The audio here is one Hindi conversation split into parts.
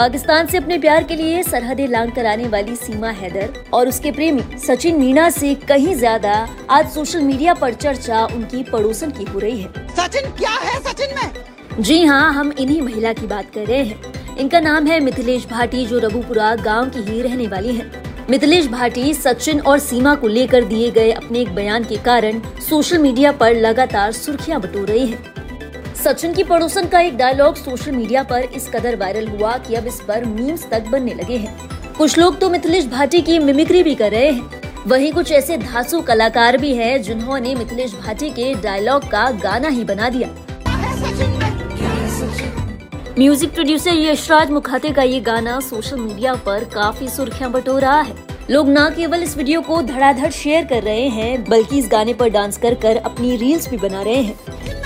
पाकिस्तान से अपने प्यार के लिए सरहदें लांग कर आने वाली सीमा हैदर और उसके प्रेमी सचिन मीना से कहीं ज़्यादा आज सोशल मीडिया पर चर्चा उनकी पड़ोसन की हो रही है। सचिन क्या है सचिन में? जी हाँ हम इन्हीं महिला की बात कर रहे हैं। इनका नाम है मिथिलेश भाटी जो रघुपुरा गाँव की ही रहने वाली है। मिथिलेश भाटी सचिन और सीमा को लेकर दिए गए अपने एक बयान के कारण सोशल मीडिया पर लगातार सुर्खियाँ बटोर रही हैं। सचिन की पड़ोसन का एक डायलॉग सोशल मीडिया पर इस कदर वायरल हुआ कि अब इस पर मीम्स तक बनने लगे हैं। कुछ लोग तो मिथिलेश भाटी की मिमिक्री भी कर रहे हैं। वहीं कुछ ऐसे धासु कलाकार भी हैं जिन्होंने मिथिलेश भाटी के डायलॉग का गाना ही बना दिया। म्यूज़िक प्रोड्यूसर यशराज मुखाते का ये गाना सोशल मीडिया पर काफ़ी सुर्खियाँ बटोर रहा है। लोग न केवल इस वीडियो को धड़ाधड़ शेयर कर रहे हैं, बल्कि इस गाने पर डांस कर कर अपनी रील्स भी बना रहे हैं।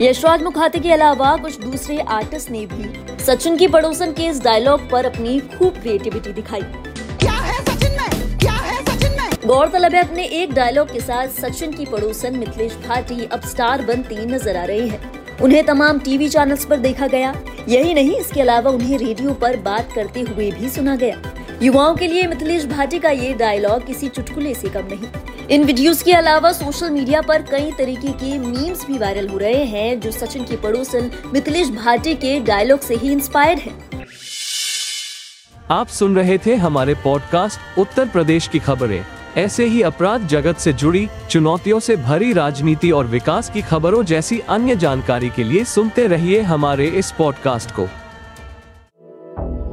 यशराज मुखाते के अलावा कुछ दूसरे आर्टिस्ट ने भी सचिन की पड़ोसन के इस डायलॉग पर अपनी खूब क्रिएटिविटी दिखाई। क्या है सचिन में? क्या है सचिन में? गौरतलब है अपने एक डायलॉग के साथ सचिन की पड़ोसन मिथिलेश भाटी अब स्टार बनती नज़र आ रही है। उन्हें तमाम टीवी चैनल्स पर देखा गया। यही नहीं इसके अलावा उन्हें रेडियो पर बात करते हुए भी सुना गया। युवाओं के लिए मिथिलेश भाटी का ये डायलॉग किसी चुटकुले से कम नहीं। इन वीडियोस के अलावा सोशल मीडिया पर कई तरीके के मीम्स भी वायरल हो रहे हैं, जो सचिन की पड़ोसन मिथिलेश भाटी के डायलॉग से ही इंस्पायर्ड है। आप सुन रहे थे हमारे पॉडकास्ट उत्तर प्रदेश की खबरें। ऐसे ही अपराध जगत से जुड़ी, चुनौतियों से भरी राजनीति और विकास की खबरों जैसी अन्य जानकारी के लिए सुनते रहिए हमारे इस पॉडकास्ट को।